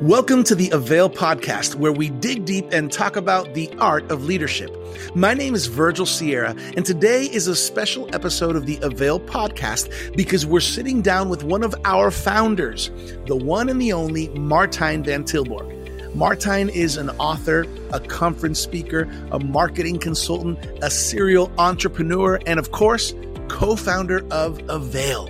Welcome to the Avail podcast, where we dig deep and talk about the art of leadership. My name is Virgil Sierra, and today is a special episode of the Avail podcast because we're sitting down with one of our founders, the one and the only Martijn van Tilborgh. Martijn is an author, a conference speaker, a marketing consultant, a serial entrepreneur, and of course, co founder of Avail.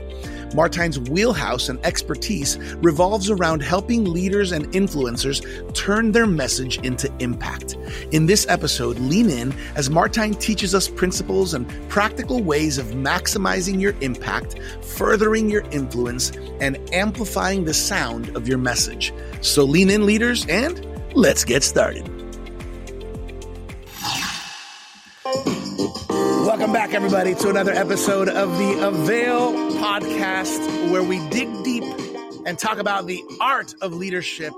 Martijn's wheelhouse and expertise revolves around helping leaders and influencers turn their message into impact. In this episode, lean in as Martijn teaches us principles and practical ways of maximizing your impact, furthering your influence, and amplifying the sound of your message. So lean in, leaders, and let's get started. Welcome back, everybody, to another episode of the Avail podcast, where we dig deep and talk about the art of leadership.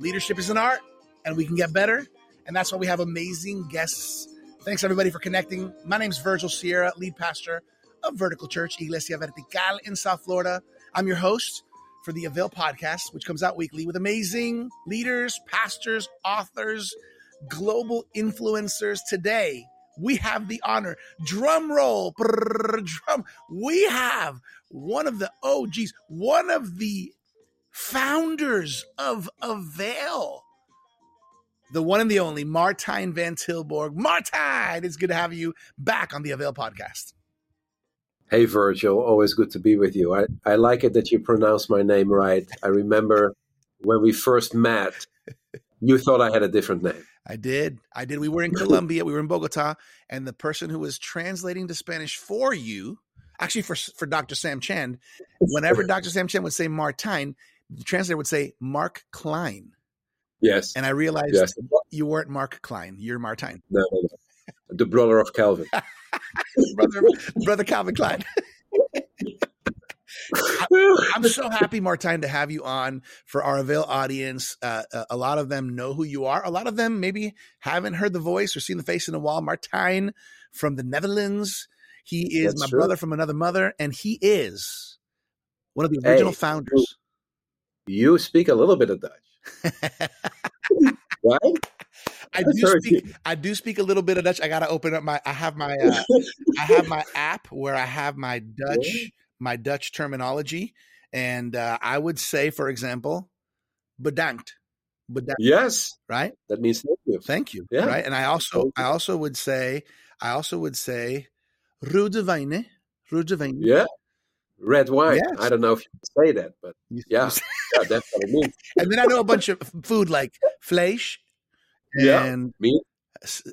Leadership is an art, and we can get better. And that's why we have amazing guests. Thanks, everybody, for connecting. My name is Virgil Sierra, lead pastor of Vertical Church, Iglesia Vertical in South Florida. I'm your host for the Avail podcast, which comes out weekly with amazing leaders, pastors, authors, global influencers. Today, we have the honor, drum roll, brrr, drum. We have one of the OGs, one of the founders of Avail, the one and the only Martijn van Tilborgh. Martijn, it's good to have you back on the Avail podcast. Hey, Virgil, always good to be with you. I, I like it that you pronounce my name right. I remember when we first met, you thought I had a different name. I did. I did. We were in Colombia. We were in Bogota, and the person who was translating to Spanish for you, actually for for Dr. Sam Chand, whenever Dr. Sam Chand would say Martijn, the translator would say Mark Klein. Yes. And I realized yes. you weren't Mark Klein. You're Martijn. No, no, no. The brother of Calvin. brother, brother Calvin Klein. I'm so happy, Martijn, to have you on for our Avail audience. Uh, a lot of them know who you are. A lot of them maybe haven't heard the voice or seen the face in a while. Martijn from the Netherlands. He is That's my true. brother from another mother, and he is one of the original hey, founders. You speak a little bit of Dutch, right? I do speak. I do speak a little bit of Dutch. I got to open up my. I have my. Uh, I have my app where I have my Dutch my Dutch terminology. And uh, I would say, for example, bedankt. bedankt. Yes. Right? That means thank you. Thank you. Yeah. Right. And I also I also would say I also would say rode wijn. Rode wijn. Yeah. Red wine. Yes. I don't know if you can say that, but yeah, yeah that's what it means. and then I know a bunch of food like vlees and yeah, meat.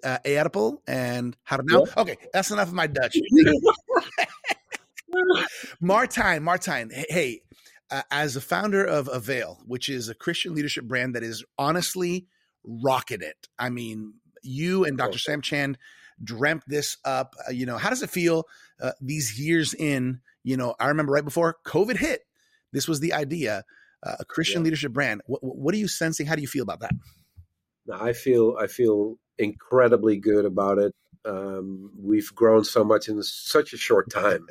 Uh, aardappel and know. Yeah. Okay, that's enough of my Dutch. Martijn, Martine, hey, uh, as a founder of Avail, which is a Christian leadership brand that is honestly rocking it. I mean, you and Dr. Sam Chand dreamt this up. Uh, you know, how does it feel uh, these years in? You know, I remember right before COVID hit, this was the idea, uh, a Christian yeah. leadership brand. What, what are you sensing? How do you feel about that? I feel I feel incredibly good about it. Um, we've grown so much in such a short time.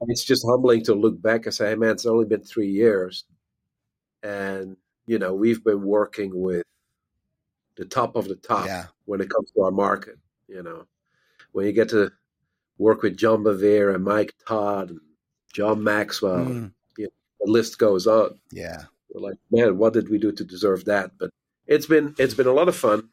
It's just humbling to look back and say, hey, man, it's only been three years. And, you know, we've been working with the top of the top yeah. when it comes to our market. You know, when you get to work with John Bevere and Mike Todd and John Maxwell, mm. you know, the list goes on. Yeah. We're like, man, what did we do to deserve that? But it's been it's been a lot of fun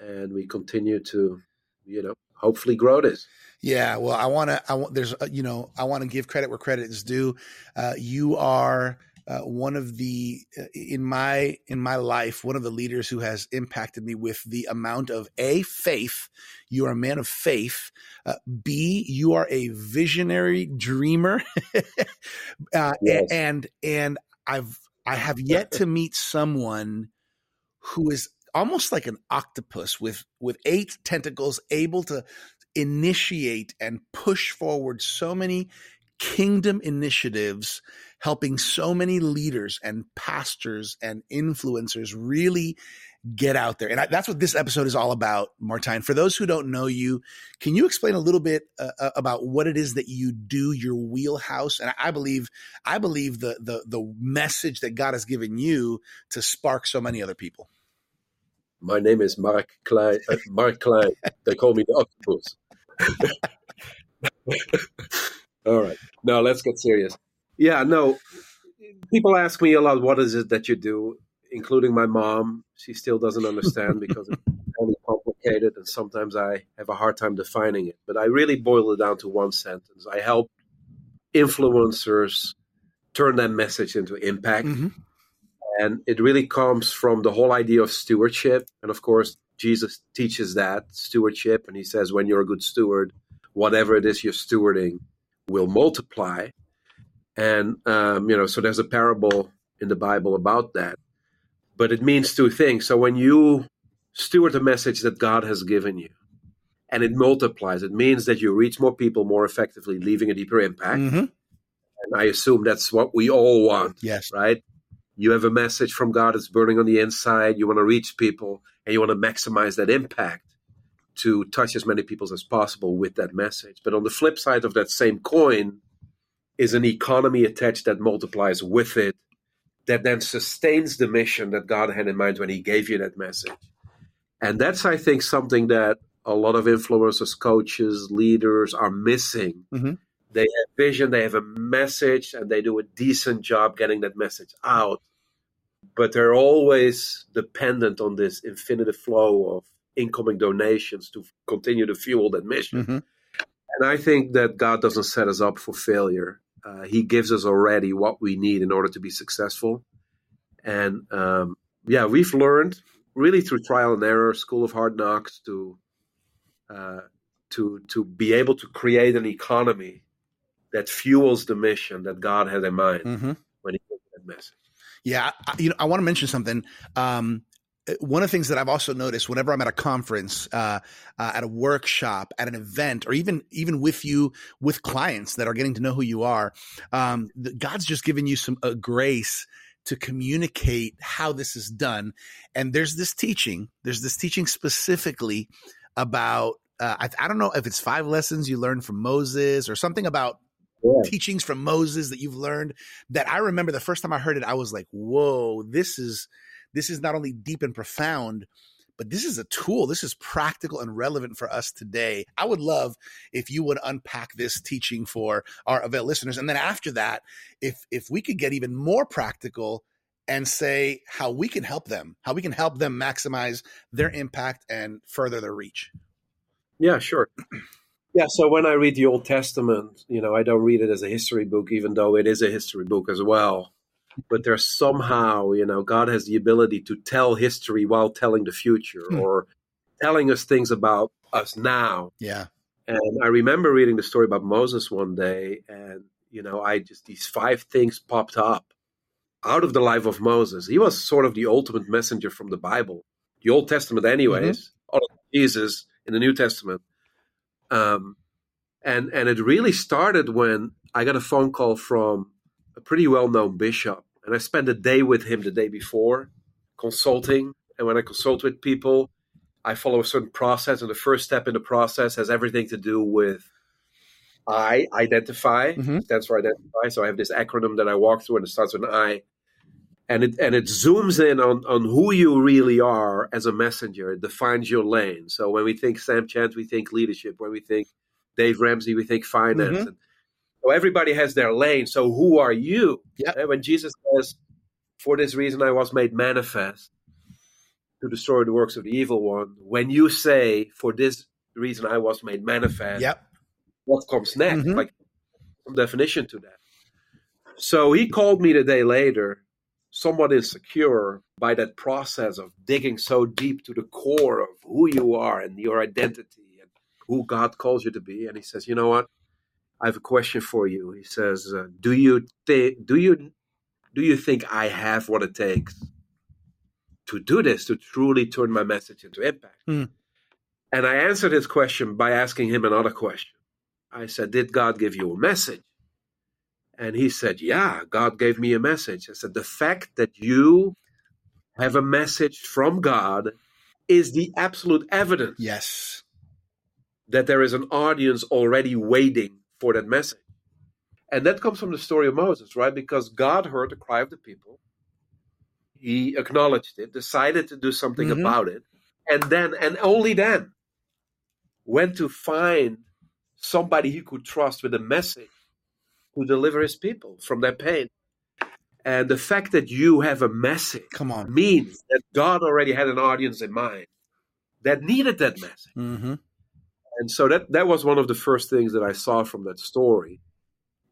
and we continue to, you know, hopefully grow this. Yeah, well, I want to. I want there's uh, you know I want to give credit where credit is due. Uh, you are uh, one of the uh, in my in my life one of the leaders who has impacted me with the amount of a faith. You are a man of faith. Uh, B, you are a visionary dreamer, uh, yes. and and I've I have yet to meet someone who is almost like an octopus with with eight tentacles able to initiate and push forward so many kingdom initiatives helping so many leaders and pastors and influencers really get out there. And I, that's what this episode is all about, Martine. For those who don't know you, can you explain a little bit uh, uh, about what it is that you do, your wheelhouse? And I believe, I believe the the the message that God has given you to spark so many other people. My name is Mark Klein. Uh, Mark Klein. they call me the octopus. All right. Now let's get serious. Yeah, no. People ask me a lot, what is it that you do? including my mom. She still doesn't understand because it's very complicated, and sometimes I have a hard time defining it. But I really boil it down to one sentence. I help influencers turn that message into impact. Mm-hmm. And it really comes from the whole idea of stewardship. And of course, Jesus teaches that stewardship. And he says, when you're a good steward, whatever it is you're stewarding will multiply. And, um, you know, so there's a parable in the Bible about that but it means two things. So when you steward the message that God has given you, and it multiplies, it means that you reach more people more effectively, leaving a deeper impact. Mm-hmm. And I assume that's what we all want. Yes. Right? You have a message from God that's burning on the inside. You want to reach people and you want to maximize that impact to touch as many people as possible with that message. But on the flip side of that same coin is an economy attached that multiplies with it that then sustains the mission that God had in mind when He gave you that message. And that's, I think, something that a lot of influencers, coaches, leaders are missing. Mm-hmm. They have vision, they have a message, and they do a decent job getting that message out. But they're always dependent on this infinite flow of incoming donations to continue to fuel that mission. Mm-hmm. And I think that God doesn't set us up for failure uh, he gives us already what we need in order to be successful. And um, yeah, we've learned really through trial and error, school of hard knocks, to uh, to to be able to create an economy that fuels the mission that God had in mind mm-hmm. when He gave that message. Yeah, I, you know, I want to mention something. Um, one of the things that I've also noticed whenever I'm at a conference, uh, uh, at a workshop, at an event, or even even with you with clients that are getting to know who you are, um, God's just given you some uh, grace to communicate how this is done. And there's this teaching. There's this teaching specifically about. Uh, I, I don't know if it's five lessons you learned from Moses or something about yeah. teachings from Moses that you've learned. That I remember the first time I heard it, I was like, "Whoa, this is." this is not only deep and profound, but this is a tool. This is practical and relevant for us today. I would love if you would unpack this teaching for our Avail listeners. And then after that, if if we could get even more practical and say how we can help them, how we can help them maximize their impact and further their reach. Yeah, sure. Yeah, so when I read the Old Testament, you know, I don't read it as a history book, even though it is a history book as well but there's somehow, you know, God has the ability to tell history while telling the future hmm. or telling us things about us now. Yeah. And I remember reading the story about Moses one day, and, you know, I just, these five things popped up out of the life of Moses. He was sort of the ultimate messenger from the Bible, the Old Testament, anyways, mm-hmm. Jesus in the New Testament. Um, and and it really started when I got a phone call from a pretty well known bishop and I spent a day with him the day before, consulting. And when I consult with people, I follow a certain process, and the first step in the process has everything to do with I identify mm-hmm. stands for identify. So I have this acronym that I walk through, and it starts with an I, and it and it zooms in on on who you really are as a messenger. It defines your lane. So when we think Sam Chand, we think leadership. When we think Dave Ramsey, we think finance. Mm-hmm. And so everybody has their lane. So who are you? Yeah. When Jesus says, "For this reason I was made manifest to destroy the works of the evil one," when you say, "For this reason I was made manifest," yep. what comes next? Mm-hmm. Like some definition to that. So he called me the day later, somewhat insecure by that process of digging so deep to the core of who you are and your identity and who God calls you to be. And he says, "You know what?" I have a question for you. He says, uh, "Do you think do you do you think I have what it takes to do this to truly turn my message into impact?" Mm. And I answered his question by asking him another question. I said, "Did God give you a message?" And he said, Yeah, God gave me a message. I said, The fact that you have a message from God is the absolute evidence Yes. that there is an audience already waiting for that message. And that comes from the story of Moses, right? Because God heard the cry of the people. He acknowledged it, decided to do something Mhm. about it, and then, and only then, went to find somebody he could trust with a message to deliver his people from their pain. And the fact that you have a message Come on. means that God already had an audience in mind that needed that message. Mm-hmm. And so that that was one of the first things that I saw from that story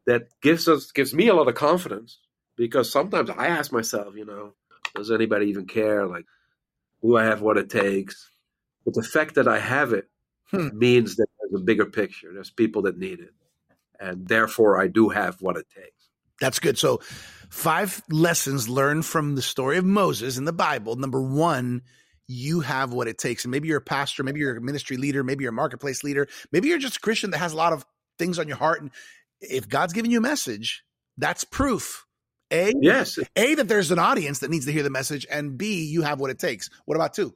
that gives us gives me a lot of confidence because sometimes I ask myself, you know, does anybody even care? Like, do I have what it takes? But the fact that I have it Hmm. means that there's a bigger picture. There's people that need it. And therefore I do have what it takes. That's good. So, five lessons learned from the story of Moses in the Bible. Number one, you have what it takes. And maybe you're a pastor, maybe you're a ministry leader, maybe you're a marketplace leader, maybe you're just a Christian that has a lot of things on your heart. And if God's giving you a message, that's proof. A, Yes, A, that there's an audience that needs to hear the message, and B, you have what it takes. What about two?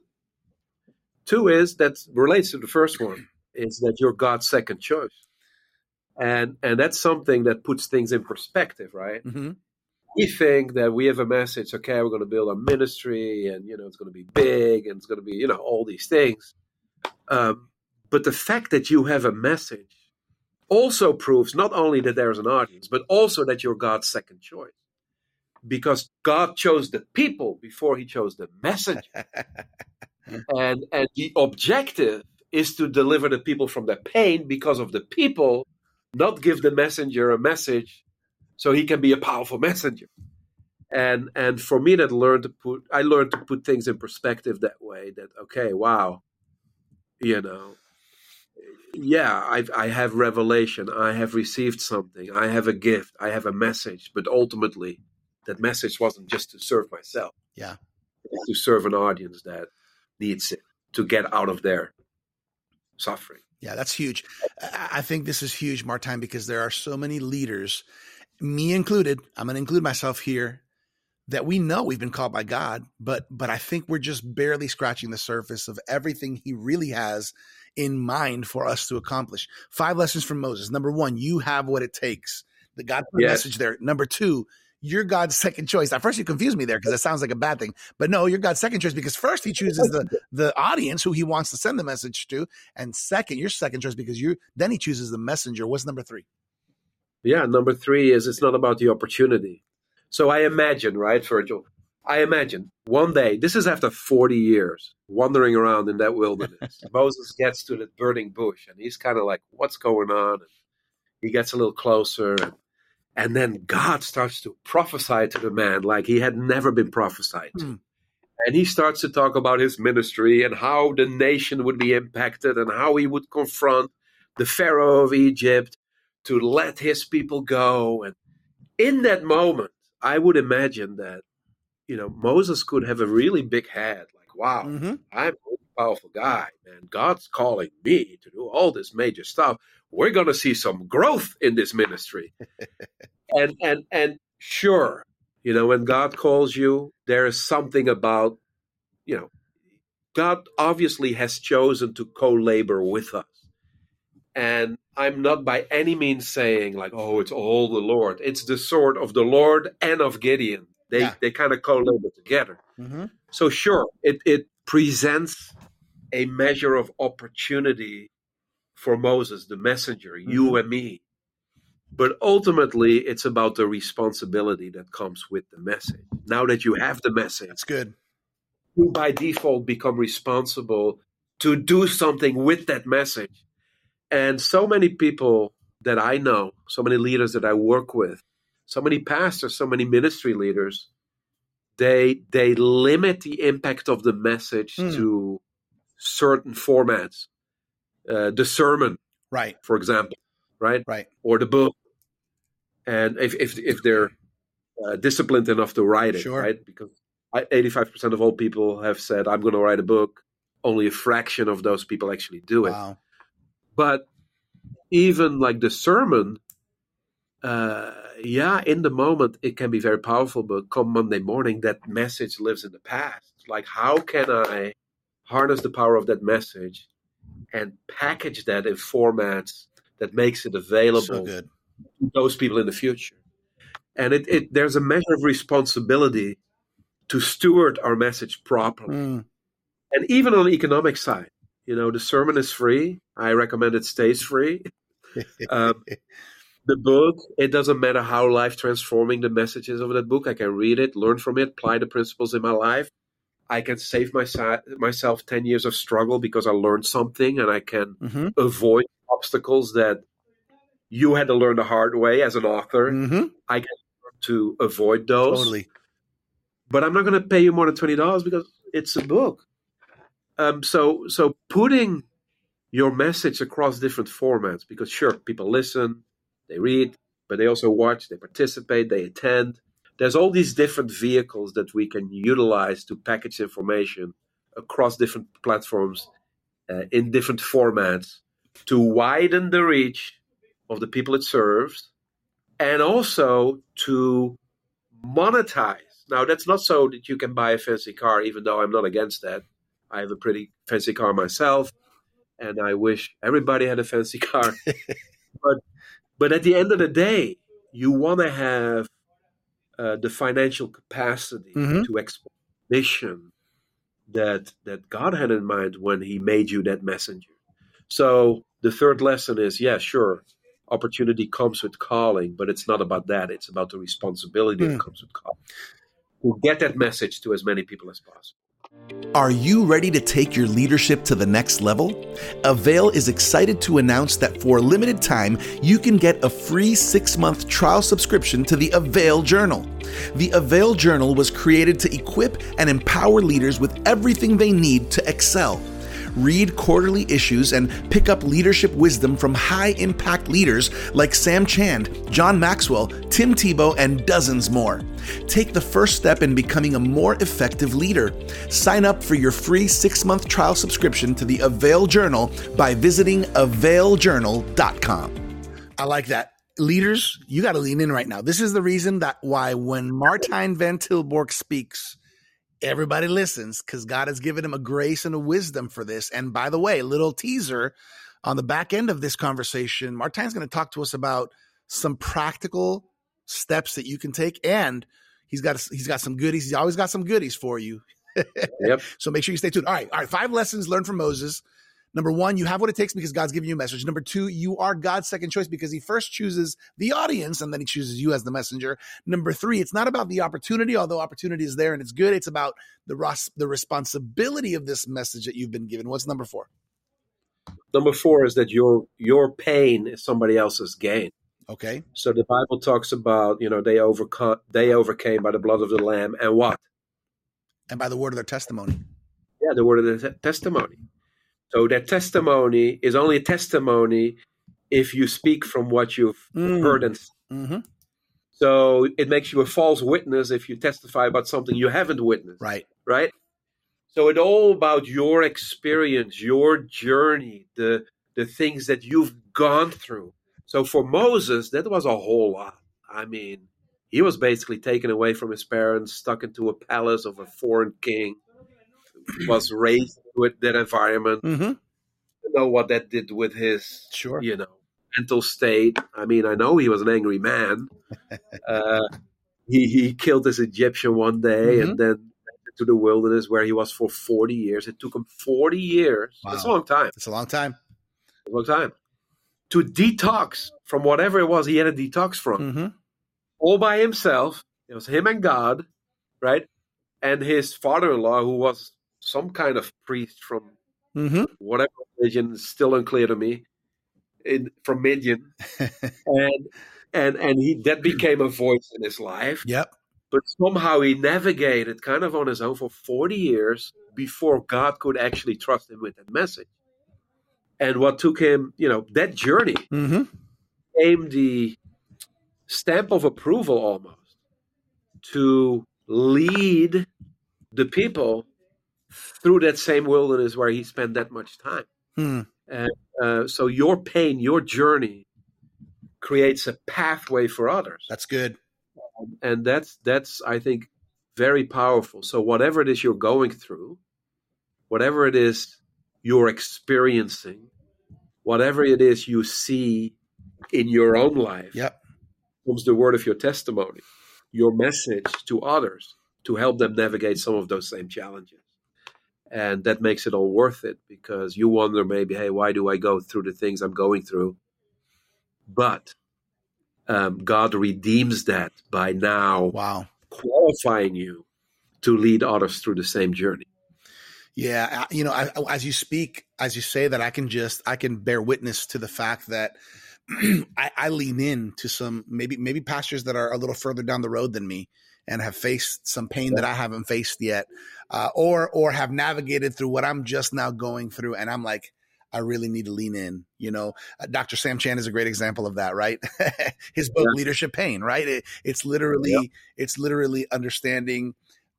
Two is that relates to the first one is that you're God's second choice. And and that's something that puts things in perspective, right? Mm-hmm. We think that we have a message, okay, we're going to build a ministry and you know it's going to be big and it's going to be, you know, all these things. Um, but the fact that you have a message also proves not only that there's an audience, but also that you're God's second choice. Because God chose the people before he chose the message and and the objective is to deliver the people from their pain because of the people not give the messenger a message so he can be a powerful messenger. And and for me that learned to put i learned to put things in perspective that way that okay wow you know yeah i i have revelation. I have received something. I have a gift. I have a message. But ultimately that message wasn't just to serve myself. Yeah. To serve an audience that needs it to get out of their suffering Yeah, that's huge. I think this is huge, Martijn, because there are so many leaders, me included. I'm going to include myself here. That we know we've been called by God, but but I think we're just barely scratching the surface of everything He really has in mind for us to accomplish. Five lessons from Moses. Number one, you have what it takes. The God put a Yes. message there. Number two, you're God's second choice. At first, you confused me there because it sounds like a bad thing, but no, you're God's second choice because first He chooses the the audience who He wants to send the message to, and second, your second choice because you then He chooses the messenger. What's number three? Yeah, number three is it's not about the opportunity. So I imagine, right, Virgil? I imagine one day, this is after 40 years wandering around in that wilderness. Moses gets to the burning bush and he's kind of like, what's going on? And he gets a little closer and, and then God starts to prophesy to the man like he had never been prophesied to. Hmm. And he starts to talk about his ministry and how the nation would be impacted and how he would confront the Pharaoh of Egypt to let his people go. And in that moment, I would imagine that, you know, Moses could have a really big head, like, wow, Mm-hmm. I'm powerful guy, man. God's calling me to do all this major stuff. We're gonna see some growth in this ministry. and and and sure, you know, when God calls you, there is something about, you know, God obviously has chosen to co-labor with us. And I'm not by any means saying like, oh, it's all the Lord. It's the sword of the Lord and of Gideon. They Yeah. they kind of co-labor together. Mm-hmm. So sure, it, it presents a measure of opportunity for Moses, the messenger, you and me. But ultimately, it's about the responsibility that comes with the message. Now that you have the message, That's good. you by default become responsible to do something with that message. And so many people that I know, so many leaders that I work with, so many pastors, so many ministry leaders, they they limit the impact of the message Hmm. to certain formats. Uh, the sermon, Right. for example, right? Right. Or the book. And if if if they're uh, disciplined enough to write it, Sure. right? Because eighty-five percent of all people have said, "I'm going to write a book." Only a fraction of those people actually do it. Wow. But even like the sermon, uh, yeah, in the moment it can be very powerful, but come Monday morning, that message lives in the past. Like, how can I harness the power of that message and package that in formats that makes it available So to those people in the future? And it, it there's a measure of responsibility to steward our message properly. Mm. And even on the economic side, you know, the sermon is free. I recommend it stays free. Um, the book, it doesn't matter how life transforming the messages of that book. I can read it, learn from it, apply the principles in my life. I can save my, myself 10 years of struggle because I learned something and I can hmm avoid obstacles that you had to learn the hard way as an author. hmm I can to avoid those. Totally. but I'm not going to pay you more than twenty dollars because it's a book. Um, so so putting your message across different formats because sure people listen, they read, but they also watch, they participate, they attend. There's all these different vehicles that we can utilize to package information across different platforms uh, in different formats to widen the reach of the people it serves and also to monetize. Now, that's not so that you can buy a fancy car, even though I'm not against that. I have a pretty fancy car myself, and I wish everybody had a fancy car. but, but at the end of the day, you want to have uh, the financial capacity Mhm. to export mission that that God had in mind when He made you that messenger. So the third lesson is, yeah, sure, opportunity comes with calling, but it's not about that. It's about the responsibility Hmm. that comes with calling. To get that message to as many people as possible. Are you ready to take your leadership to the next level? Avail is excited to announce that for a limited time, you can get a free six month trial subscription to the Avail Journal. The Avail Journal was created to equip and empower leaders with everything they need to excel. Read quarterly issues and pick up leadership wisdom from high impact leaders like Sam Chand, John Maxwell, Tim Tebow, and dozens more. Take the first step in becoming a more effective leader. Sign up for your free six month trial subscription to the Avail Journal by visiting availjournal.com. I like that. Leaders, you got to lean in right now. This is the reason that why when Martijn Van Tilborgh speaks, everybody listens because God has given him a grace and a wisdom for this. And by the way, little teaser on the back end of this conversation, Martijn's going to talk to us about some practical steps that you can take, and he's got he's got some goodies. He's always got some goodies for you. Yep. So make sure you stay tuned. All right, all right. Five lessons learned from Moses. Number one, you have what it takes because God's giving you a message. Number two, you are God's second choice because He first chooses the audience and then He chooses you as the messenger. Number three, it's not about the opportunity, although opportunity is there and it's good. It's about the ros- the responsibility of this message that you've been given. What's number four? Number four is that your your pain is somebody else's gain. Okay, So the Bible talks about, you know, they overcome they overcame by the blood of the Lamb and what? and by the word of their testimony. Yeah, the word of the te- testimony. So that testimony is only a testimony if you speak from what you've Mm. heard and Mm-hmm. so it makes you a false witness if you testify about something you haven't witnessed. Right. right? So it's all about your experience, your journey, the the things that you've gone through. So for Moses, that was a whole lot. I mean, he was basically taken away from his parents, stuck into a palace of a foreign king, was raised with that environment. Mm-hmm. You know what that did with his, Sure. you know, mental state. I mean, I know he was an angry man. uh, he he killed this Egyptian one day Mhm. and then to the wilderness where he was for 40 years. It took him 40 years. That's a long time. It's a long time. A long time. To detox from whatever it was he had to detox from. Mm-hmm. All by himself. It was him and God, right? And his father in law, who was some kind of priest from Mm-hmm. whatever religion, is still unclear to me, in, from Midian. and and and he that became a voice in his life. Yep. but somehow he navigated kind of on his own for 40 years before God could actually trust him with that message. And what took him, you know, that journey Mm-hmm. came the stamp of approval almost to lead the people through that same wilderness where he spent that much time. Hmm. And uh, so your pain, your journey creates a pathway for others. That's good. And that's that's I think very powerful. So whatever it is you're going through, whatever it is you're experiencing, whatever it is you see in your own life, yep. comes the word of your testimony, your message to others to help them navigate some of those same challenges. And that makes it all worth it because you wonder maybe, hey, why do I go through the things I'm going through? But um, God redeems that by now wow. qualifying you to lead others through the same journey. Yeah, you know, I, as you speak, as you say that, I can just I can bear witness to the fact that I, I, lean in to some maybe maybe pastors that are a little further down the road than me and have faced some pain that I haven't faced yet, uh, or or have navigated through what I'm just now going through, and I'm like, I really need to lean in. You know, uh, Dr. Sam Chand is a great example of that, right? His book, yeah. Leadership Pain, right? It, it's literally yep. it's literally understanding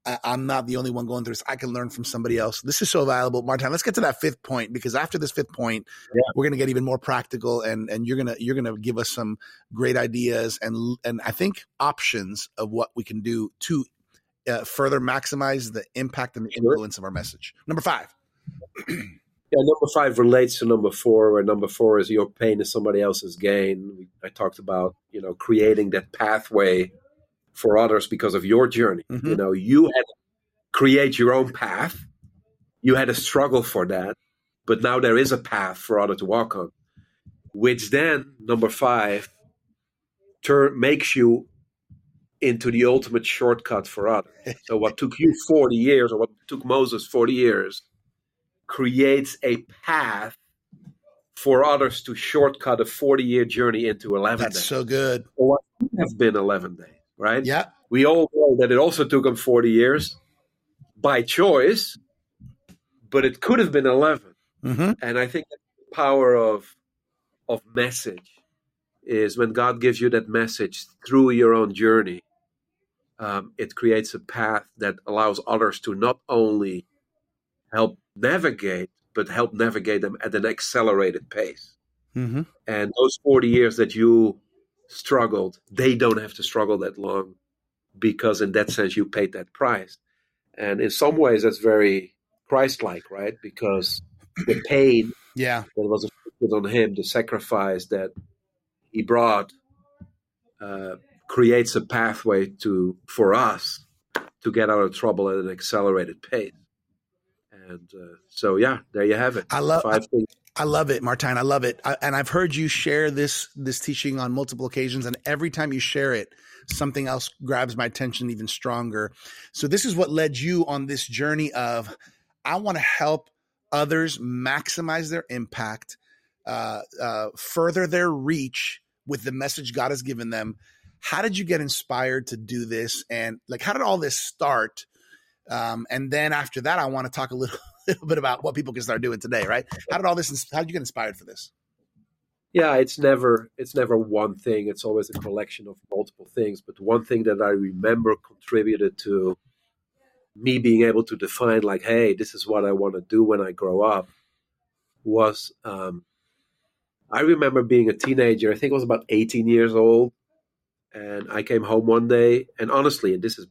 I, am not the only one going through this. I can learn from somebody else. This is so valuable, Martin. Let's get to that fifth point because after this fifth point, yeah. we're going to get even more practical, and and you're gonna you're gonna give us some great ideas and and I think options of what we can do to uh, further maximize the impact and the sure. influence of our message. Number five. yeah, number five relates to number four, where number four is your pain is somebody else's gain. I talked about you know creating that pathway for others because of your journey. Mm-hmm. You know, you had to create your own path. You had a struggle for that, but now there is a path for others to walk on, which then number five turn makes you into the ultimate shortcut for others. so what took you 40 years or what took Moses 40 years creates a path for others to shortcut a 40 year journey into 11 That's days. so good. Or what have been 11 days right? Yeah. We all know that it also took him 40 years by choice, but it could have been 11. Mm-hmm. And I think the power of of message is when God gives you that message through your own journey, um, it creates a path that allows others to not only help navigate, but help navigate them at an accelerated pace. Mm-hmm. And those 40 years that you struggled, they don't have to struggle that long because, in that sense, you paid that price. And in some ways, that's very Christ like, right? Because the pain yeah. that was inflicted on him, the sacrifice that he brought, uh, creates a pathway to for us to get out of trouble at an accelerated pace. And uh, so, yeah, there you have it. I love five things I love it, Martine. I love it. I, and I've heard you share this this teaching on multiple occasions, and every time you share it, something else grabs my attention even stronger. So this is what led you on this journey of I want to help others maximize their impact, uh, uh, further their reach with the message God has given them. How did you get inspired to do this? And like, how did all this start? Um, and then after that, I want to talk a little little bit about what people can start doing today, right? How did all this? How did you get inspired for this? Yeah, it's never it's never one thing. It's always a collection of multiple things. But one thing that I remember contributed to me being able to define, like, hey, this is what I want to do when I grow up, was um, I remember being a teenager. I think I was about 18 years old, and I came home one day. And honestly, and this is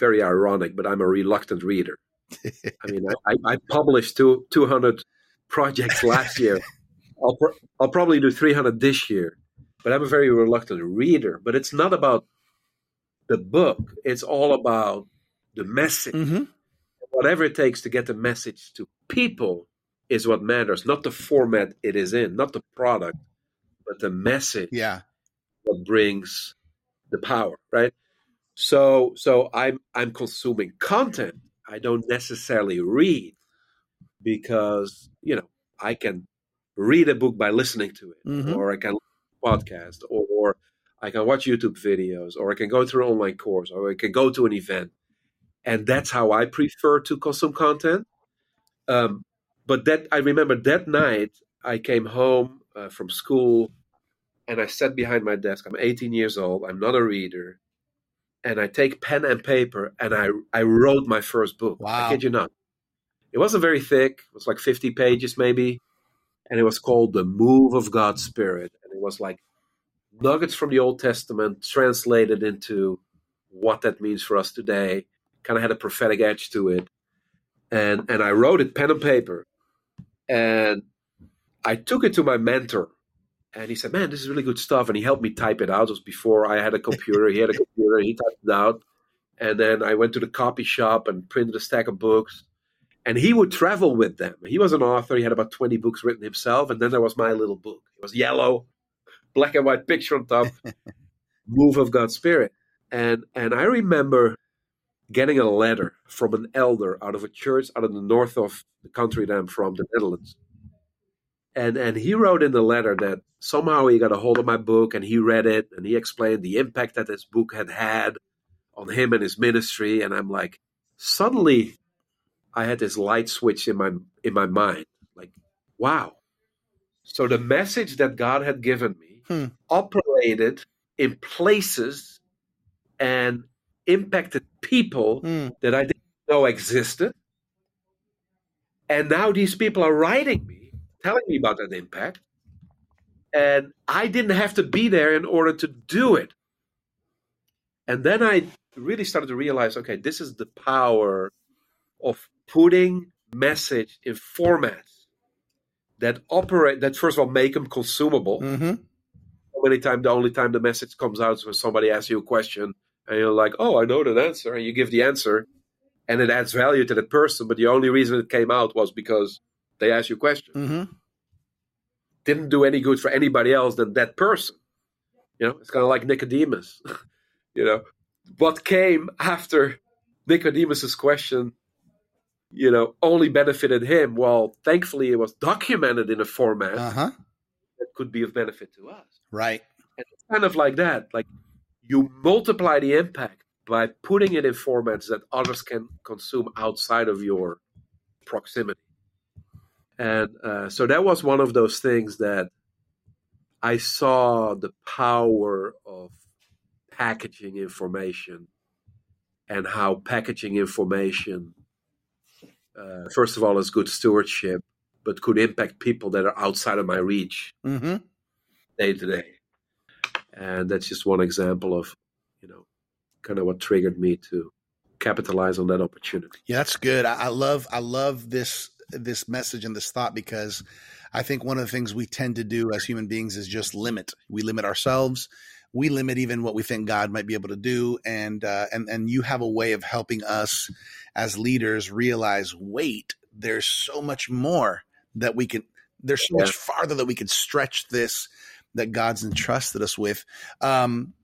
very ironic, but I'm a reluctant reader. I mean, I, I published two, 200 projects last year. I'll, I'll probably do 300 this year, but I'm a very reluctant reader. But it's not about the book, it's all about the message. Mm-hmm. Whatever it takes to get the message to people is what matters, not the format it is in, not the product, but the message. Yeah. What brings the power, right? So so I'm I'm consuming content I don't necessarily read because, you know, I can read a book by listening to it, mm-hmm. or I can podcast, or, or, I can watch YouTube videos, or I can go through an online course, or I can go to an event. And that's how I prefer to consume content. Um, but that I remember that night I came home uh, from school and I sat behind my desk. I'm 18 years old. I'm not a reader and I take pen and paper and I I wrote my first book. Wow. I kid you not. It wasn't very thick. It was like 50 pages maybe. And it was called The Move of God's Spirit. And it was like nuggets from the Old Testament translated into what that means for us today. Kind of had a prophetic edge to it, and and I wrote it pen and paper, and I took it to my mentor, and he said, "Man, this is really good stuff." And he helped me type it out. It was before I had a computer. he had a computer. He typed it out, and then I went to the copy shop and printed a stack of books. And he would travel with them. He was an author. He had about twenty books written himself, and then there was my little book. It was yellow, black and white picture on top, move of God's Spirit. And and I remember getting a letter from an elder out of a church out of the north of the country that I'm from, the Netherlands. And and he wrote in the letter that somehow he got a hold of my book and he read it and he explained the impact that this book had had on him and his ministry. And I'm like, suddenly I had this light switch in my in my mind. Like, wow. So the message that God had given me hmm. operated in places and impacted people hmm. that I didn't know existed. And now these people are writing me, telling me about that impact. And I didn't have to be there in order to do it. And then I really started to realize okay, this is the power of putting message in formats that operate, that first of all make them consumable. Mm-hmm many times the only time the message comes out is when somebody asks you a question and you're like, oh, I know the answer, and you give the answer, and it adds value to the person. But the only reason it came out was because they asked you a question. Mm-hmm. Didn't do any good for anybody else than that person. You know, it's kind of like Nicodemus. you know, what came after Nicodemus's question, you know, only benefited him. Well, thankfully, it was documented in a format uh-huh. that could be of benefit to us. Right. And it's kind of like that. Like you multiply the impact by putting it in formats that others can consume outside of your proximity. And uh, so that was one of those things that I saw the power of packaging information and how packaging information, uh, first of all, is good stewardship, but could impact people that are outside of my reach. Mm-hmm day to day. And that's just one example of, you know, kind of what triggered me to capitalize on that opportunity. Yeah, that's good. I, I love I love this this message and this thought because I think one of the things we tend to do as human beings is just limit. We limit ourselves. We limit even what we think God might be able to do, and uh, and and you have a way of helping us as leaders realize, wait, there's so much more that we can. There's so much farther that we can stretch this that God's entrusted us with. Um,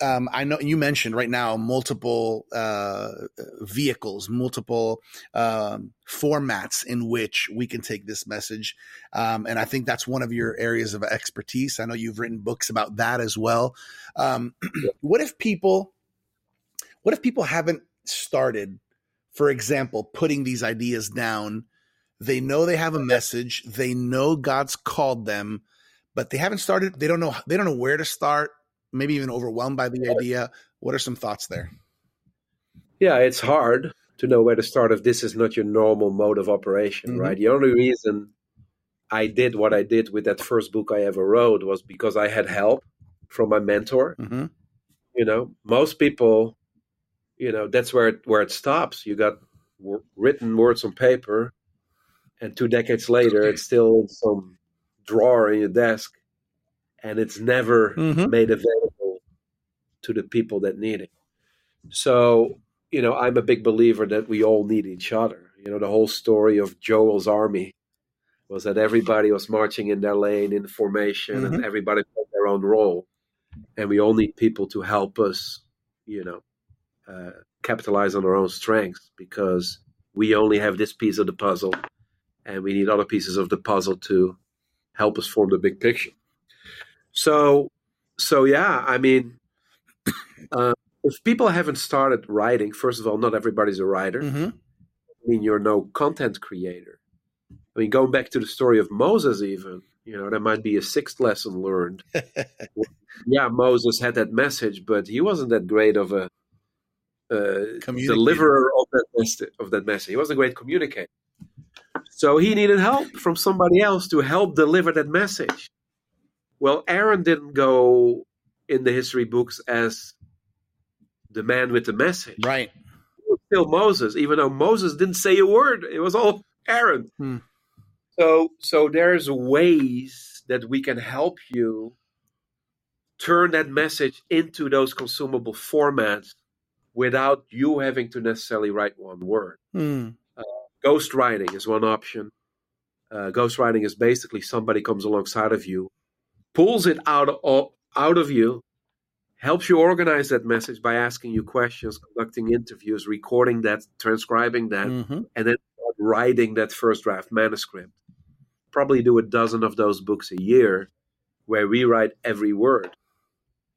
um, I know you mentioned right now multiple uh, vehicles, multiple um, formats in which we can take this message, um, and I think that's one of your areas of expertise. I know you've written books about that as well. Um, what if people, what if people haven't started, for example, putting these ideas down? They know they have a message. They know God's called them but they haven't started. They don't know. They don't know where to start. Maybe even overwhelmed by the idea. What are some thoughts there? Yeah, it's hard to know where to start if this is not your normal mode of operation, mm-hmm. right? The only reason I did what I did with that first book I ever wrote was because I had help from my mentor. Mm-hmm. You know, most people, you know, that's where it, where it stops. You got w- written words on paper, and two decades later, it's still in some drawer in your desk and it's never mm-hmm. made available to the people that need it. So, you know, I'm a big believer that we all need each other. You know, the whole story of Joel's army was that everybody was marching in their lane in formation mm-hmm. and everybody played their own role. And we all need people to help us, you know, uh, capitalize on our own strengths because we only have this piece of the puzzle and we need other pieces of the puzzle to help us form the big picture. So, so yeah, I mean, uh, if people haven't started writing, first of all, not everybody's a writer. Mm-hmm. I mean, you're no content creator. I mean, going back to the story of Moses, even you know, there might be a sixth lesson learned. yeah, Moses had that message, but he wasn't that great of a uh, deliverer of that, message, of that message. He wasn't a great communicator. So he needed help from somebody else to help deliver that message. Well, Aaron didn't go in the history books as the man with the message. Right. Still Moses, even though Moses didn't say a word. It was all Aaron. Hmm. So so there's ways that we can help you turn that message into those consumable formats without you having to necessarily write one word. Hmm. Ghostwriting is one option. Uh, ghostwriting is basically somebody comes alongside of you, pulls it out of, out of you, helps you organize that message by asking you questions, conducting interviews, recording that, transcribing that, Mhm. and then writing that first draft manuscript. Probably do a dozen of those books a year, where we write every word.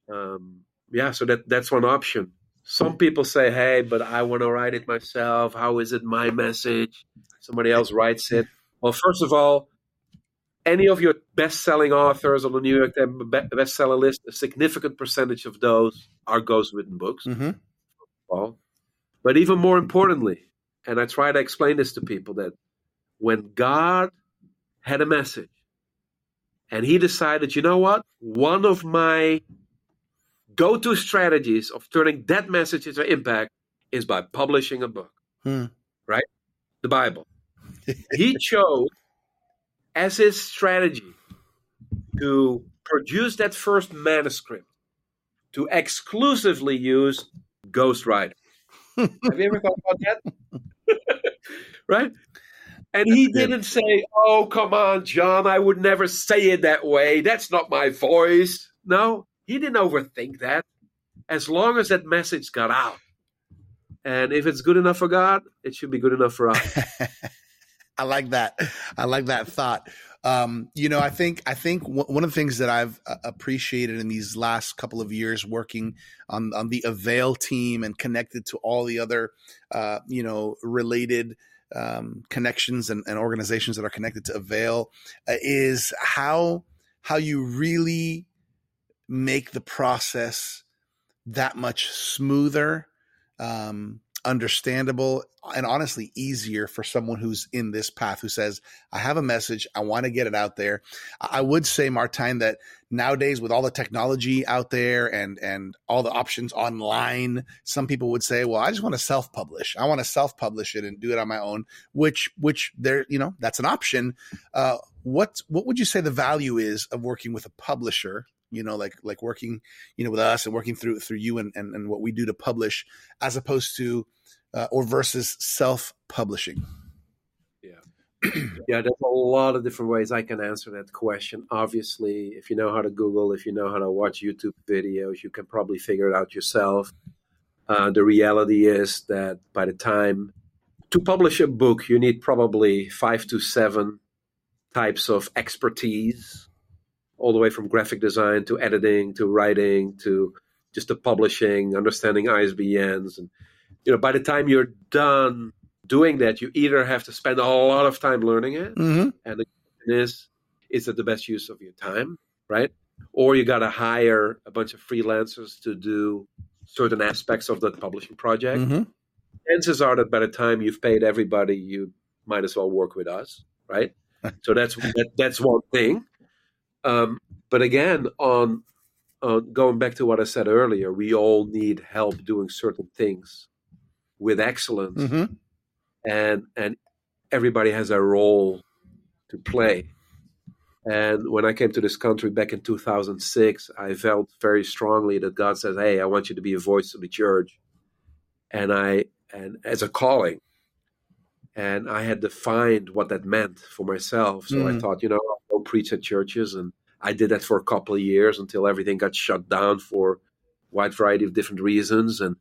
Um, yeah, so that that's one option. Some people say, "Hey, but I want to write it myself. How is it my message? Somebody else writes it." Well, first of all, any of your best-selling authors on the New York Times bestseller list, a significant percentage of those are ghost-written books Mhm. all. But even more importantly, and I try to explain this to people that when God had a message and he decided, you know what? One of my go to strategies of turning that message into impact is by publishing a book, Hmm. right? The Bible. he chose as his strategy to produce that first manuscript to exclusively use ghostwriting. Have you ever thought about that? right? And he didn't say, Oh, come on, John, I would never say it that way. That's not my voice. No, he didn't overthink that. As long as that message got out. And if it's good enough for God, it should be good enough for us. I like that. I like that thought. Um, you know, I think I think w- one of the things that I've uh, appreciated in these last couple of years working on on the Avail team and connected to all the other, uh, you know, related um, connections and, and organizations that are connected to Avail uh, is how how you really make the process that much smoother, um, understandable, and honestly easier for someone who's in this path who says, I have a message, I want to get it out there. I would say, Martijn, that nowadays with all the technology out there and and all the options online, some people would say, Well, I just want to self-publish. I want to self-publish it and do it on my own, which which there, you know, that's an option. Uh what what would you say the value is of working with a publisher? You know, like like working, you know, with us and working through through you and, and, and what we do to publish, as opposed to uh, or versus self-publishing. yeah, yeah, there's a lot of different ways I can answer that question. Obviously, if you know how to Google, if you know how to watch YouTube videos, you can probably figure it out yourself. Uh, the reality is that by the time to publish a book, you need probably five to seven types of expertise, all the way from graphic design to editing to writing to just the publishing, understanding ISBNs, and you know, by the time you're done doing that, you either have to spend a lot of time learning it, Mm-hmm. and the question is, is it the best use of your time, right? Or you got to hire a bunch of freelancers to do certain aspects of that publishing project. Mm-hmm. Chances are that by the time you've paid everybody, you might as well work with us, right? so that's that, that's one thing. Um, but again, on uh, going back to what I said earlier, we all need help doing certain things with excellence Mm-hmm. and and everybody has a role to play. And when I came to this country back in 2006, I felt very strongly that God says, "Hey, I want you to be a voice of the church," and I and as a calling. And I had defined what that meant for myself. So I Mm. thought, you know, I'll go preach at churches, and I did that for a couple of years until everything got shut down for a wide variety of different reasons, and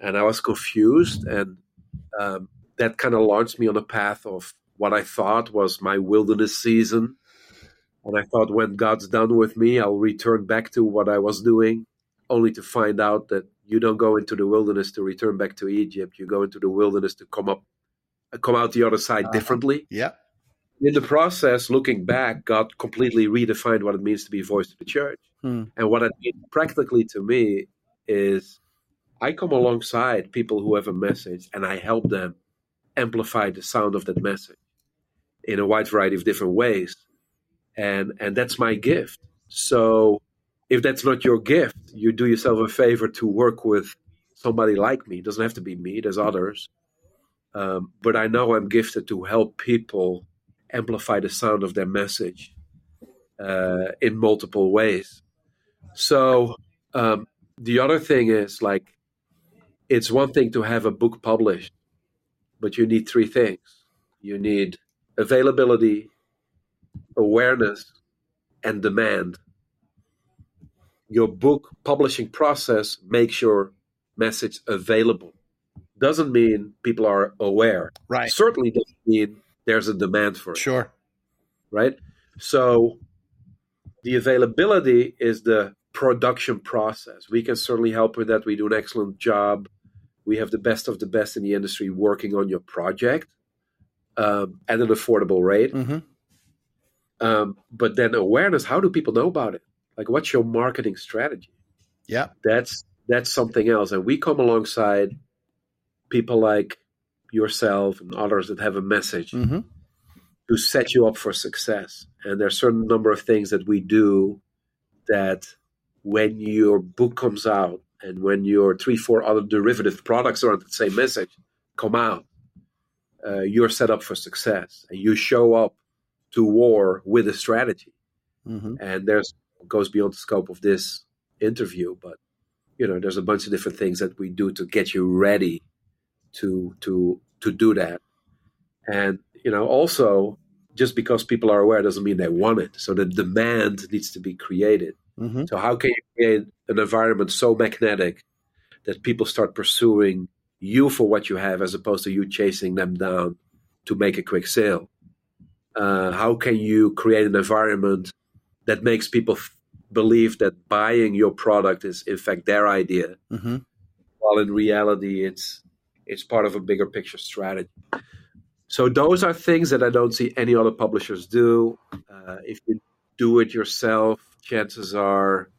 and I was confused, and um, that kind of launched me on a path of what I thought was my wilderness season. And I thought, when God's done with me, I'll return back to what I was doing, only to find out that you don't go into the wilderness to return back to Egypt. You go into the wilderness to come up, come out the other side Uh-huh. differently. Yeah. In the process, looking back, God completely redefined what it means to be voice to the church. Hmm. And what it means practically to me is I come alongside people who have a message and I help them amplify the sound of that message in a wide variety of different ways. And and that's my gift. So if that's not your gift, you do yourself a favor to work with somebody like me. It doesn't have to be me, there's others. Um, but I know I'm gifted to help people amplify the sound of their message uh, in multiple ways. So um, the other thing is like, it's one thing to have a book published, but you need three things you need availability, awareness, and demand. Your book publishing process makes your message available. Doesn't mean people are aware. Right. Certainly doesn't mean there's a demand for it. Sure. Right. So the availability is the production process. We can certainly help with that. We do an excellent job. We have the best of the best in the industry working on your project um, at an affordable rate. Mm-hmm. Um, but then awareness, how do people know about it? Like, what's your marketing strategy? Yeah. That's that's something else. And we come alongside people like yourself and others that have a message Mm-hmm. to set you up for success. And there's a certain number of things that we do that when your book comes out and when your three, four other derivative products around the same message come out, uh, you're set up for success. And you show up to war with a strategy. Mm-hmm. And there's goes beyond the scope of this interview, but you know, there's a bunch of different things that we do to get you ready to to to do that. And you know, also just because people are aware doesn't mean they want it. So the demand needs to be created. Mm-hmm. So how can you create an environment so magnetic that people start pursuing you for what you have as opposed to you chasing them down to make a quick sale? Uh, how can you create an environment that makes people f- believe that buying your product is in fact their idea, Mm-hmm. while in reality it's it's part of a bigger picture strategy. So those are things that I don't see any other publishers do. Uh, if you do it yourself, chances are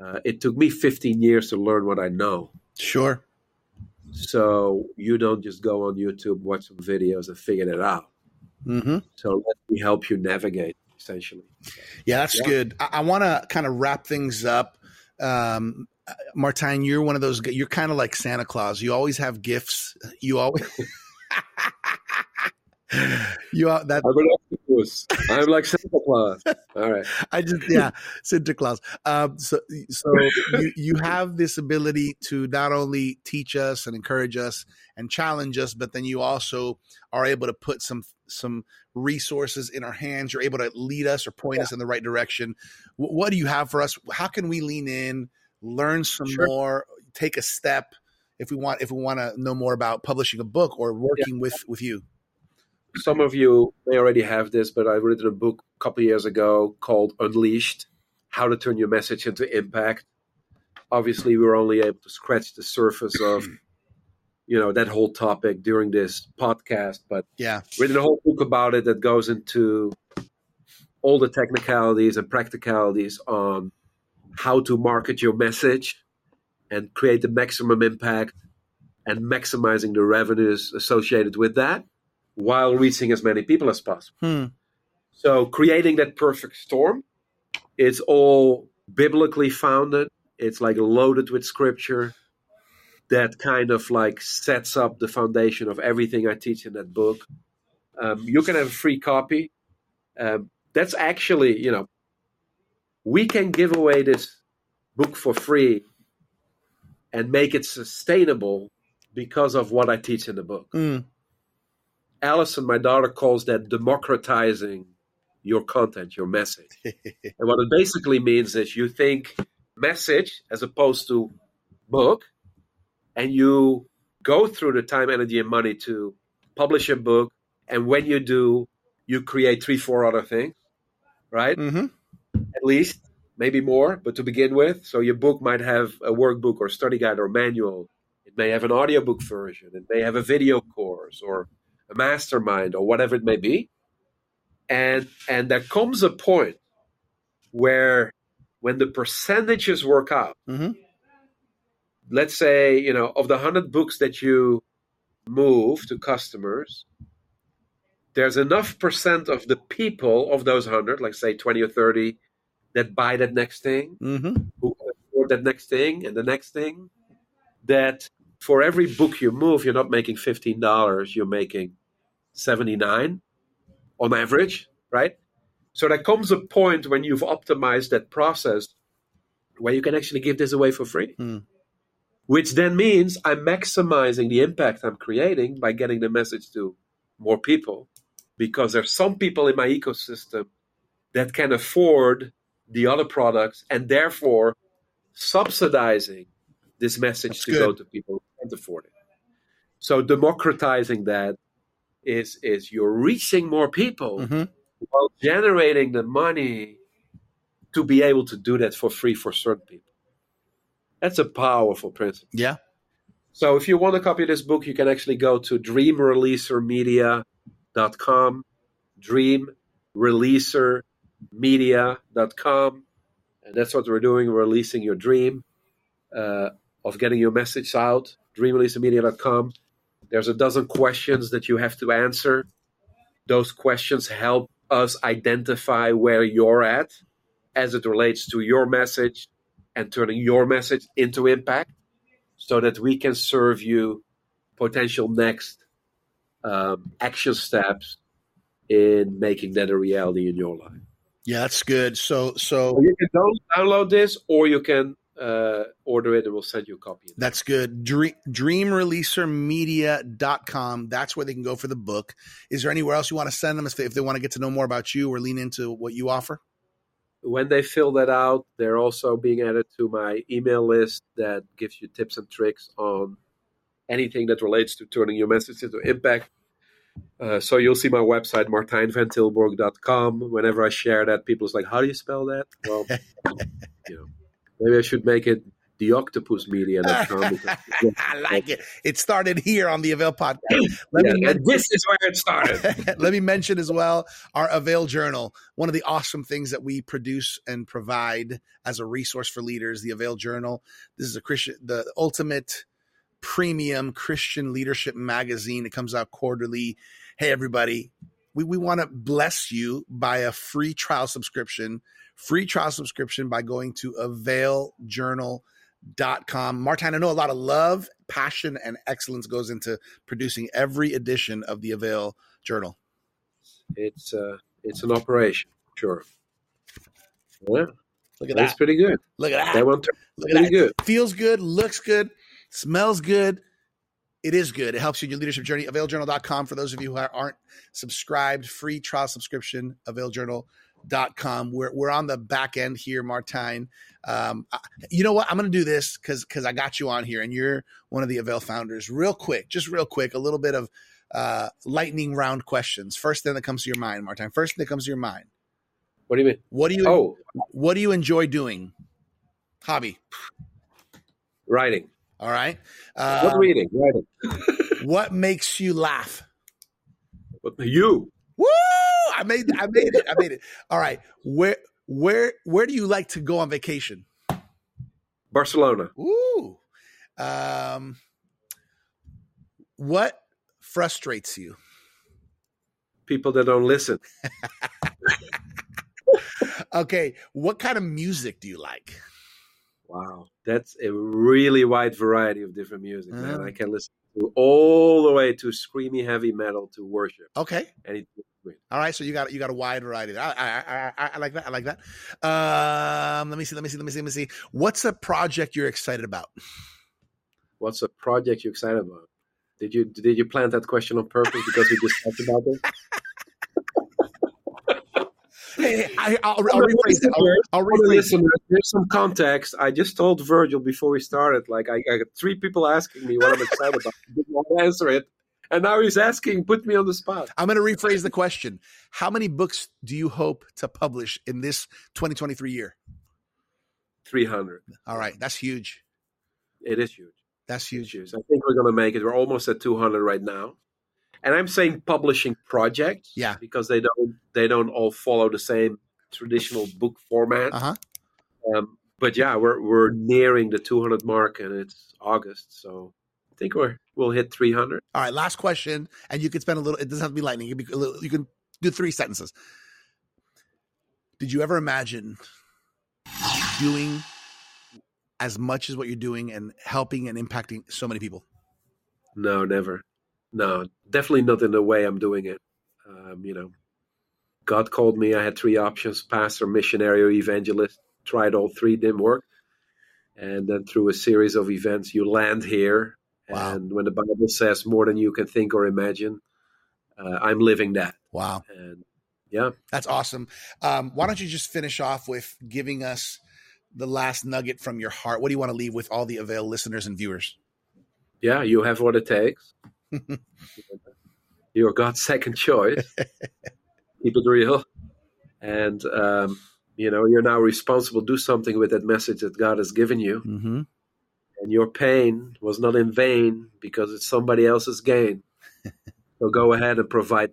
uh, it took me 15 years to learn what I know. Sure. So you don't just go on YouTube, watch some videos, and figure it out. Mm-hmm. So let me help you navigate, essentially. Yeah, that's Yeah. good. I, I want to kind of wrap things up. Um, Martijn, you're one of those. You're kind of like Santa Claus. You always have gifts. You always. you are that I'm an I'm like Santa Claus. All right. I just yeah, Santa Claus. Um, so so you you have this ability to not only teach us and encourage us and challenge us, but then you also are able to put some some resources in our hands. You're able to lead us or point us in the right direction. Wh- what do you have for us? How can we lean in, learn some Sure. more, take a step if we want if we want to know more about publishing a book or working with with you? Some of you may already have this, but I've written a book a couple years ago called Unleashed How to Turn Your Message into Impact. Obviously, we were only able to scratch the surface of you know that whole topic during this podcast, but Yeah. written a whole book about it that goes into all the technicalities and practicalities on how to market your message and create the maximum impact and maximizing the revenues associated with that while reaching as many people as possible. Hmm. So creating that perfect storm, it's all biblically founded. It's like loaded with scripture that kind of like sets up the foundation of everything I teach in that book. Um, you can have a free copy. Um, that's actually, you know, we can give away this book for free and make it sustainable because of what I teach in the book. Mm. Allison, my daughter, calls that democratizing your content, your message. and what it basically means is you think message as opposed to book, and you go through the time, energy, and money to publish a book. And when you do, you create three, four other things, right? hmm At least, maybe more, but to begin with. So your book might have a workbook or study guide or manual. It may have an audiobook version. It may have a video course or a mastermind or whatever it may be. And and there comes a point where when the percentages work out, hmm let's say, you know, of the 100 books that you move to customers, there's enough percent of the people of those 100, like say 20 or 30, that buy that next thing, Mm-hmm. who afford that next thing and the next thing, that for every book you move, you're not making fifteen dollars, you're making seventy nine on average, right? So there comes a point when you've optimized that process where you can actually give this away for free. Hmm. Which then means I'm maximizing the impact I'm creating by getting the message to more people. Because there's some people in my ecosystem that can afford the other products and therefore subsidizing this message That's to good. go to people who can't afford it. So democratizing that is is you're reaching more people Mm-hmm. while generating the money to be able to do that for free for certain people. That's a powerful principle. Yeah. So if you want to copy this book, you can actually go to dreamreleasermedia.com, dreamreleasermedia.com. And that's what we're doing. We're releasing your dream uh, of getting your message out, dreamreleasermedia.com. There's a dozen questions that you have to answer. Those questions help us identify where you're at as it relates to your message and turning your message into impact so that we can serve you potential next um, action steps in making that a reality in your life. Yeah, that's good. So, So so you can download this or you can uh, order it and we'll send you a copy. that's good. Dream, dreamreleasermedia.com. That's where they can go for the book. Is there anywhere else you want to send them if they, if they want to get to know more about you or lean into what you offer? When they fill that out, they're also being added to my email list that gives you tips and tricks on anything that relates to turning your message into impact. Uh, so you'll see my website, martijnvantilborgh.com. Whenever I share that, people's like, how do you spell that? Well, you know, maybe I should make it the octopus media. I like it. It started here on the Avail podcast. Let Yeah, me and this is where it started. Let me mention as well our Avail Journal. One of the awesome things that we produce and provide as a resource for leaders, the Avail Journal. This is a Christian, the ultimate premium Christian leadership magazine. It comes out quarterly. Hey, everybody, we, we want to bless you by a free trial subscription. Free trial subscription by going to availjournal.com. Martijn, I know a lot of love, passion, and excellence goes into producing every edition of the Avail Journal. it's uh, it's an operation, sure. Yeah, Look at that's that. pretty good. Look at that. That one Look at that. good. Feels good, looks good, smells good. It is good. It helps you in your leadership journey. Availjournal.com for those of you who aren't subscribed, free trial subscription, availjournal.com. We're, we're on the back end here, Martijn. Um, I- you know what? I'm going to do this because because I got you on here and you're one of the Avail founders. Real quick, just real quick, a little bit of uh, lightning round questions. First thing that comes to your mind, Martijn. First thing that comes to your mind. What do you mean? What do you Oh, What do you enjoy doing? Hobby. writing. All right. What Um, reading? Writing. what makes you laugh? What, you. Woo! I made I made it. I made it. All right. Where where where do you like to go on vacation? Barcelona. Ooh. Um what frustrates you? People that don't listen. Okay, what kind of music do you like? Wow. That's a really wide variety of different music, man. Ah. I can listen to all the way to screamy heavy metal to worship. Okay. All right, so you got you got a wide variety. I I, I, I, I like that. I like that. Um, let me see. Let me see. Let me see. Let me see. What's a project you're excited about? What's a project you're excited about? Did you did you plant that question on purpose because we just talked about it? Hey, I, I'll, I'll rephrase it. I'll, I'll rephrase it. there's some context. I just told Virgil before we started, like I, I got three people asking me what I'm excited about. I didn't want to answer it, and now he's asking, put me on the spot. I'm going to rephrase the question. How many books do you hope to publish in this 2023 year? Three hundred. All right, that's huge. It is huge. That's huge. huge. I think we're going to make it. We're almost at 200 right now, and I'm saying publishing projects, Yeah. because they don't they don't all follow the same traditional book format. Uh huh. Um, but yeah, we're we're nearing the 200 mark, and it's August, so I think we're we'll hit 300. All right, last question, and you can spend a little. It doesn't have to be lightning. You can, little, you can do three sentences. Did you ever imagine doing as much as what you're doing and helping and impacting so many people? No, never. No, definitely not in the way I'm doing it. Um, you know, God called me. I had three options pastor, missionary, or evangelist. Tried all three, didn't work. And then through a series of events, you land here. Wow. And when the Bible says more than you can think or imagine, uh, I'm living that. Wow. And yeah. That's awesome. Um, why don't you just finish off with giving us the last nugget from your heart? What do you want to leave with all the Avail listeners and viewers? Yeah, you have what it takes. You're God's second choice. Keep it real. And, um, you know, you're now responsible. Do something with that message that God has given you. Mm-hmm. And your pain was not in vain because it's somebody else's gain. so go ahead and provide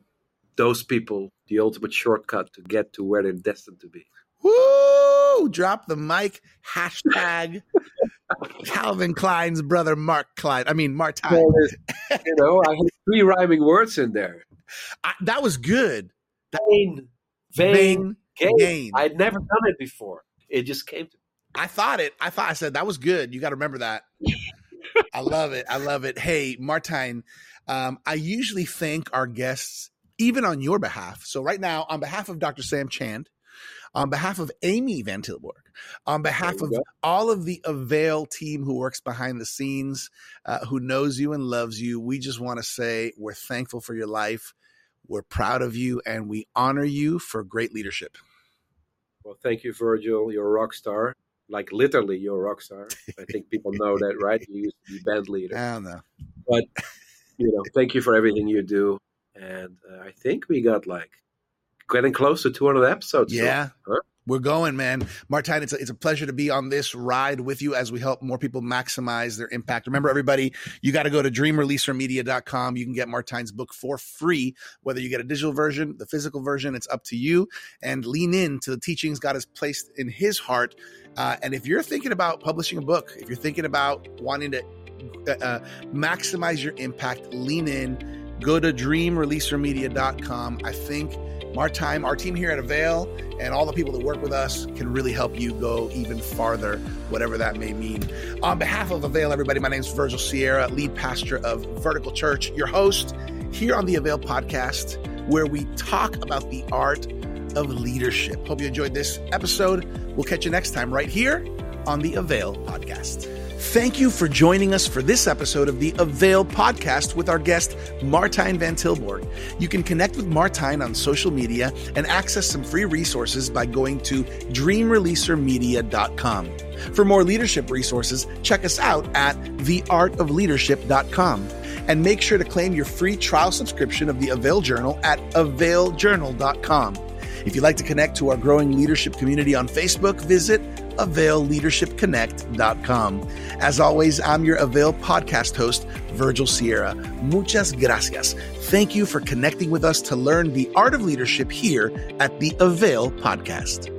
those people the ultimate shortcut to get to where they're destined to be. Woo! Drop the mic. Hashtag Calvin Klein's brother, Mark Klein. I mean, Mark Well, you know, I had three rhyming words in there. I, that was good. Vain, vain, gain. gain. I'd never done it before. It just came to me. I thought it. I thought I said that was good. You got to remember that. I love it. I love it. Hey, Martijn, um, I usually thank our guests even on your behalf. So right now, on behalf of Dr. Sam Chand, on behalf of Amy Van Tilborgh, on behalf of go. all of the Avail team who works behind the scenes, uh, who knows you and loves you, we just want to say we're thankful for your life. We're proud of you and we honor you for great leadership. Well, thank you, Virgil. You're a rock star. Like literally, you're a rock star. I think people know that, right? You used to be band leader. I don't know. But, you know, thank you for everything you do and uh, I think we got like getting close to 200 episodes. Yeah. huh? We're going, man. Martijn, it's a, it's a pleasure to be on this ride with you as we help more people maximize their impact. Remember, everybody, you got to go to dreamreleasermedia.com. You can get Martijn's book for free, whether you get a digital version, the physical version, it's up to you. And lean in to the teachings God has placed in his heart. Uh, and if you're thinking about publishing a book, if you're thinking about wanting to uh, uh maximize your impact, lean in go to dreamreleasermedia.com. I think Martijn, our team here at Avail, and all the people that work with us can really help you go even farther, whatever that may mean. On behalf of Avail, everybody, my name is Virgil Sierra, lead pastor of Vertical Church, your host here on the Avail podcast, where we talk about the art of leadership. Hope you enjoyed this episode. We'll catch you next time right here on the Avail podcast. Thank you for joining us for this episode of the Avail podcast with our guest, Martijn Van Tilborgh. You can connect with Martijn on social media and access some free resources by going to dreamreleasermedia.com. For more leadership resources, check us out at theartofleadership.com. And make sure to claim your free trial subscription of the Avail Journal at availjournal.com. If you'd like to connect to our growing leadership community on Facebook, visit availleadershipconnect.com. As always, I'm your Avail podcast host, Virgil Sierra. Muchas gracias. Thank you for connecting with us to learn the art of leadership here at the Avail podcast.